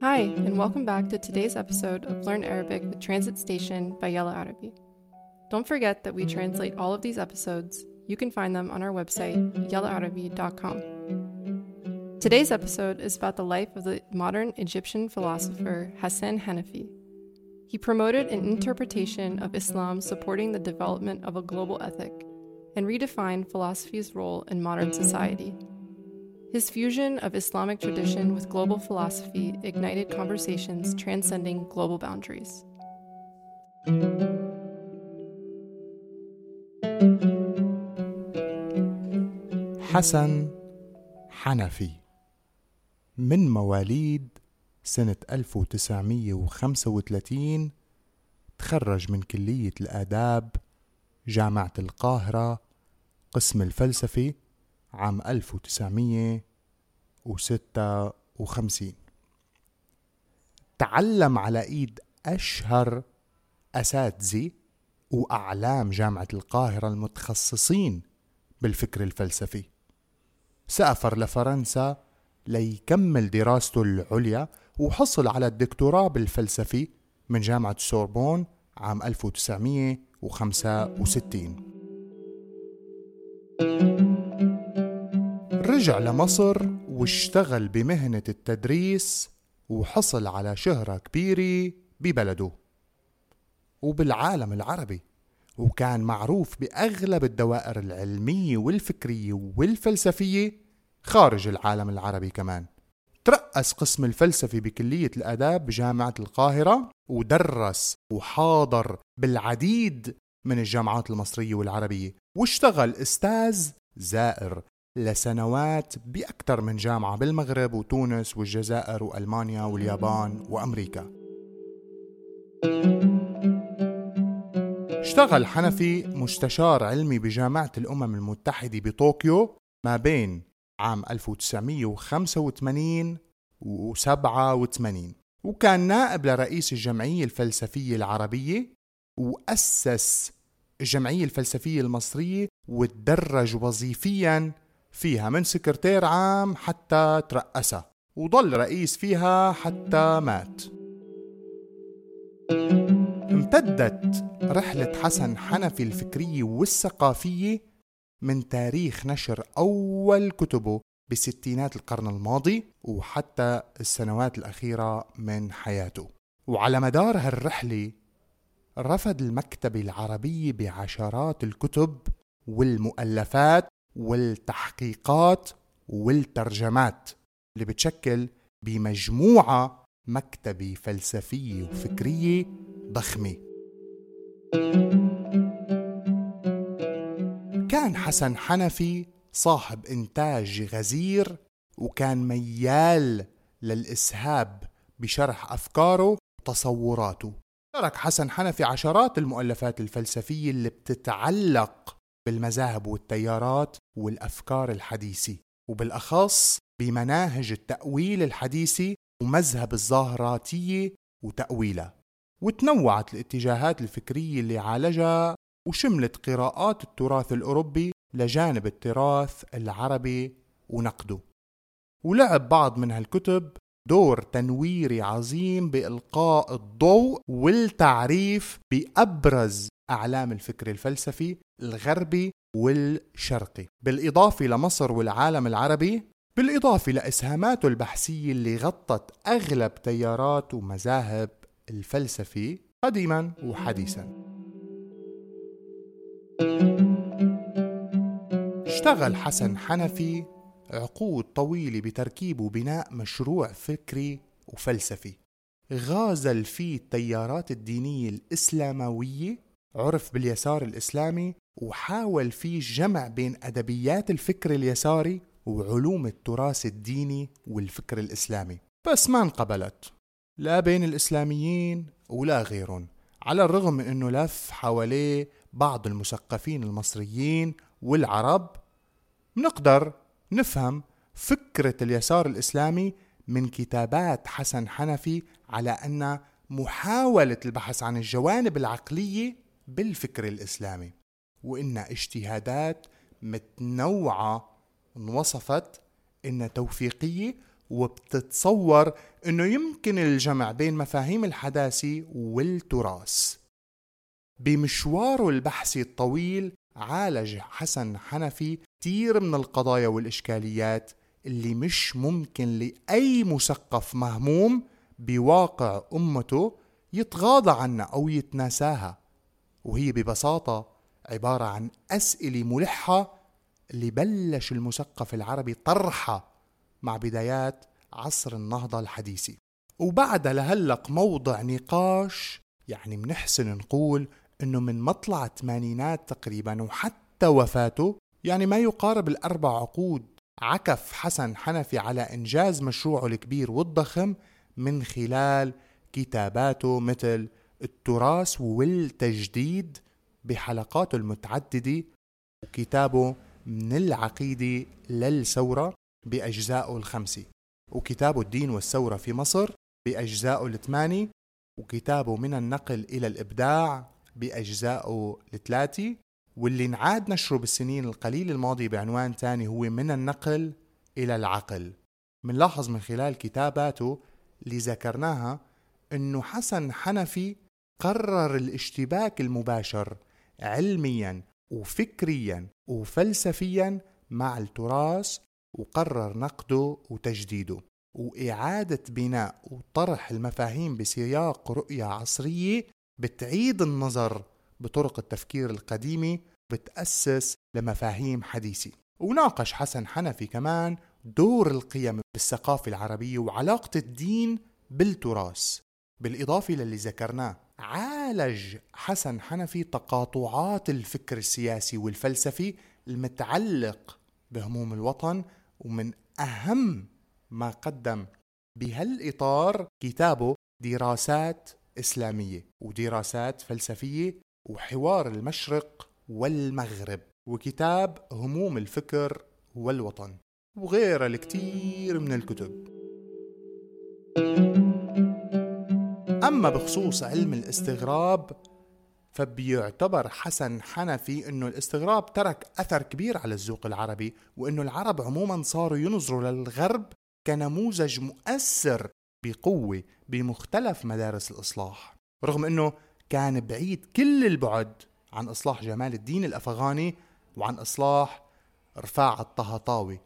Hi, and welcome back to today's episode of Learn Arabic with Transit Station by Yellow Arabi. Don't forget that we translate all of these episodes. You can find them on our website, yellowarabi.com. Today's episode is about the life of the modern Egyptian philosopher Hassan Hanafi. He promoted an interpretation of Islam supporting the development of a global ethic and redefined philosophy's role in modern society. His fusion of Islamic tradition with global philosophy ignited conversations transcending global boundaries. حسن حنفي من مواليد سنة 1935 تخرج من كلية الآداب جامعة القاهرة قسم الفلسفة عام 1956 تعلم على إيد أشهر أساتذة وأعلام جامعة القاهرة المتخصصين بالفكر الفلسفي. سأفر لفرنسا ليكمل دراسته العليا وحصل على الدكتوراه بالفلسفي من جامعة سوربون عام 1965 رجع لمصر واشتغل بمهنة التدريس وحصل على شهرة كبيرة ببلده وبالعالم العربي وكان معروف بأغلب الدوائر العلمية والفكرية والفلسفية خارج العالم العربي كمان. ترأس قسم الفلسفة بكلية الآداب بجامعة القاهرة ودرس وحاضر بالعديد من الجامعات المصرية والعربية واشتغل أستاذ زائر لسنوات بأكثر من جامعة بالمغرب وتونس والجزائر وألمانيا واليابان وأمريكا. اشتغل حنفي مستشار علمي بجامعة الأمم المتحدة بطوكيو ما بين عام 1985 و 87 وكان نائب لرئيس الجمعية الفلسفية العربية وأسس الجمعية الفلسفية المصرية وتدرج وظيفيا فيها من سكرتير عام حتى ترأسها وضل رئيس فيها حتى مات. امتدت رحلة حسن حنفي الفكرية والثقافية من تاريخ نشر أول كتبه بستينات القرن الماضي وحتى السنوات الأخيرة من حياته. وعلى مدار هالرحلة رفض المكتبة العربية بعشرات الكتب والمؤلفات والتحقيقات والترجمات اللي بتشكل بمجموعة مكتبة فلسفية وفكرية ضخمة. كان حسن حنفي صاحب إنتاج غزير وكان ميال للإسهاب بشرح أفكاره وتصوراته. ترك حسن حنفي عشرات المؤلفات الفلسفية اللي بتتعلق بالمذاهب والتيارات والأفكار الحديثة وبالأخص بمناهج التأويل الحديثي ومذهب الظاهراتية وتأويلها. وتنوعت الاتجاهات الفكرية اللي عالجها وشملت قراءات التراث الأوروبي لجانب التراث العربي ونقده. ولعب بعض من هالكتب دور تنويري عظيم بإلقاء الضوء والتعريف بأبرز أعلام الفكر الفلسفي الغربي والشرقي. بالإضافة لمصر والعالم العربي بالإضافة لإسهاماته البحثية اللي غطت أغلب تيارات ومذاهب الفلسفي قديما وحديثا. اشتغل حسن حنفي عقود طويلة بتركيب وبناء مشروع فكري وفلسفي. غازل فيه التيارات الدينية الإسلاموية عرف باليسار الإسلامي وحاول فيه جمع بين أدبيات الفكر اليساري وعلوم التراث الديني والفكر الإسلامي. بس ما انقبلت. لا بين الإسلاميين ولا غيرهم. على الرغم من أنه لف حواليه بعض المثقفين المصريين والعرب نقدر نفهم فكرة اليسار الإسلامي من كتابات حسن حنفي على أن محاولة البحث عن الجوانب العقلية بالفكر الإسلامي وإن اجتهادات متنوعة انوصفت إنها توفيقية وبتتصور أنه يمكن الجمع بين مفاهيم الحداثة والتراث. بمشواره البحثي الطويل عالج حسن حنفي كثير من القضايا والإشكاليات اللي مش ممكن لأي مثقف مهموم بواقع أمته يتغاضى عنها أو يتناساها. وهي ببساطة عبارة عن أسئلة ملحة اللي بلش المثقف العربي طرحها مع بدايات عصر النهضة الحديثة وبعدها لهلق موضع نقاش يعني منحسن نقول إنه من مطلع الثمانينات تقريبا وحتى وفاته يعني ما يقارب الأربع عقود عكف حسن حنفي على إنجاز مشروعه الكبير والضخم من خلال كتاباته مثل التراث والتجديد بحلقاته المتعددة. وكتابه من العقيدة للثورة بأجزائه الخمسة. وكتابه الدين والثورة في مصر بأجزائه الثمانية. وكتابه من النقل إلى الإبداع بأجزائه الثلاثة. واللي انعاد نشره بالسنين القليلة الماضية بعنوان تاني هو من النقل إلى العقل. منلاحظ من خلال كتاباته اللي ذكرناها أنه حسن حنفي قرر الاشتباك المباشر علميا وفكريا وفلسفيا مع التراث وقرر نقده وتجديده. وإعادة بناء وطرح المفاهيم بسياق رؤية عصرية بتعيد النظر بطرق التفكير القديمة بتأسس لمفاهيم حديثة. وناقش حسن حنفي كمان دور القيم بالثقافة العربية وعلاقة الدين بالتراث. بالإضافة للي ذكرناه عالج حسن حنفي تقاطعات الفكر السياسي والفلسفي المتعلق بهموم الوطن ومن أهم ما قدم بهالإطار كتابه دراسات إسلامية ودراسات فلسفية وحوار المشرق والمغرب وكتاب هموم الفكر والوطن وغيرها الكثير من الكتب. أما بخصوص علم الاستغراب فبيعتبر حسن حنفي إنه الاستغراب ترك أثر كبير على الذوق العربي وإنه العرب عموما صاروا ينظروا للغرب كنموذج مؤثر بقوة بمختلف مدارس الإصلاح. رغم إنه كان بعيد كل البعد عن إصلاح جمال الدين الأفغاني وعن إصلاح رفاع الطهطاوي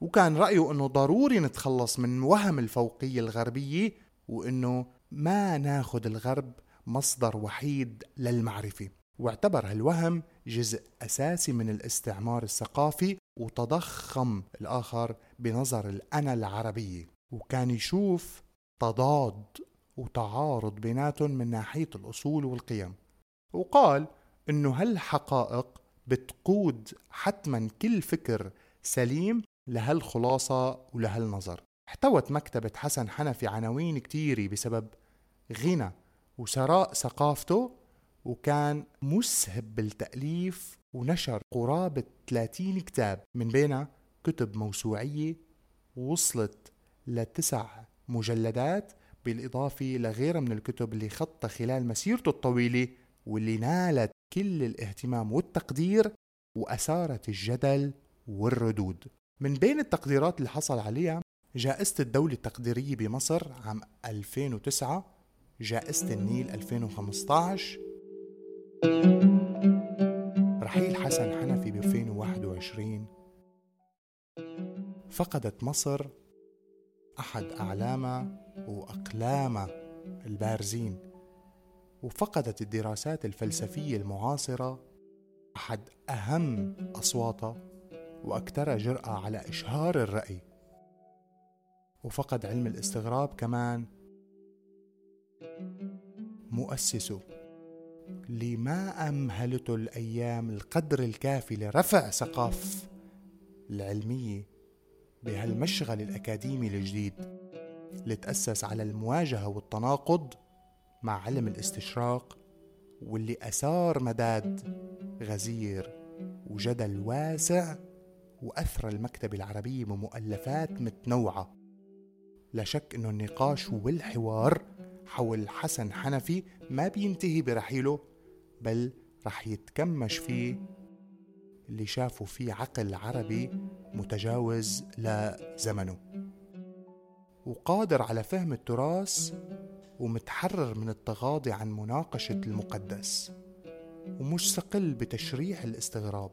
وكان رأيه إنه ضروري نتخلص من وهم الفوقية الغربية وإنه ما ناخذ الغرب مصدر وحيد للمعرفة. واعتبر هالوهم جزء أساسي من الاستعمار الثقافي وتضخم الآخر بنظر الأنا العربية. وكان يشوف تضاد وتعارض بيناتهم من ناحية الأصول والقيم. وقال إنه هالحقائق بتقود حتما كل فكر سليم لهالخلاصة ولهالنظر. احتوت مكتبة حسن حنفي عناوين كتيرة بسبب غنى وثراء ثقافته وكان مسهب بالتأليف ونشر قرابة 30 كتاب من بينها كتب موسوعية وصلت لتسع مجلدات بالإضافة لغيرها من الكتب اللي خطها خلال مسيرته الطويلة واللي نالت كل الاهتمام والتقدير وأثارت الجدل والردود. من بين التقديرات اللي حصل عليها جائزة الدولة التقديرية بمصر عام 2009 جائزة النيل 2015 رحيل حسن حنفي ب 2021 فقدت مصر أحد أعلامها وأقلامها البارزين وفقدت الدراسات الفلسفية المعاصرة أحد أهم أصواتها وأكثر جرأة على إشهار الرأي. وفقد علم الاستغراب كمان مؤسسه. اللي ما أمهلته الأيام القدر الكافي لرفع ثقافة العلمية بهالمشغل الأكاديمي الجديد اللي تأسس على المواجهة والتناقض مع علم الاستشراق واللي أثار مداد غزير وجدل واسع وأثرى المكتبة العربية بمؤلفات متنوعة. لا شك أنه النقاش والحوار حول حسن حنفي ما بينتهي برحيله بل رح يتكمش فيه. اللي شافوا فيه عقل عربي متجاوز لزمنه. وقادر على فهم التراث ومتحرر من التغاضي عن مناقشة المقدس. ومستقل بتشريح الاستغراب.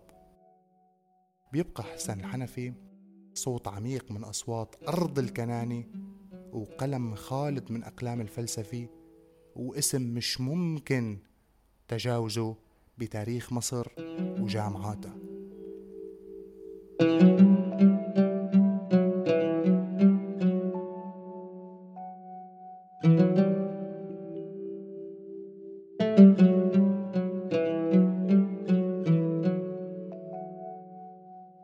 بيبقى حسن الحنفي صوت عميق من أصوات أرض الكناني وقلم خالد من أقلام الفلسفي واسم مش ممكن تجاوزه بتاريخ مصر وجامعاتها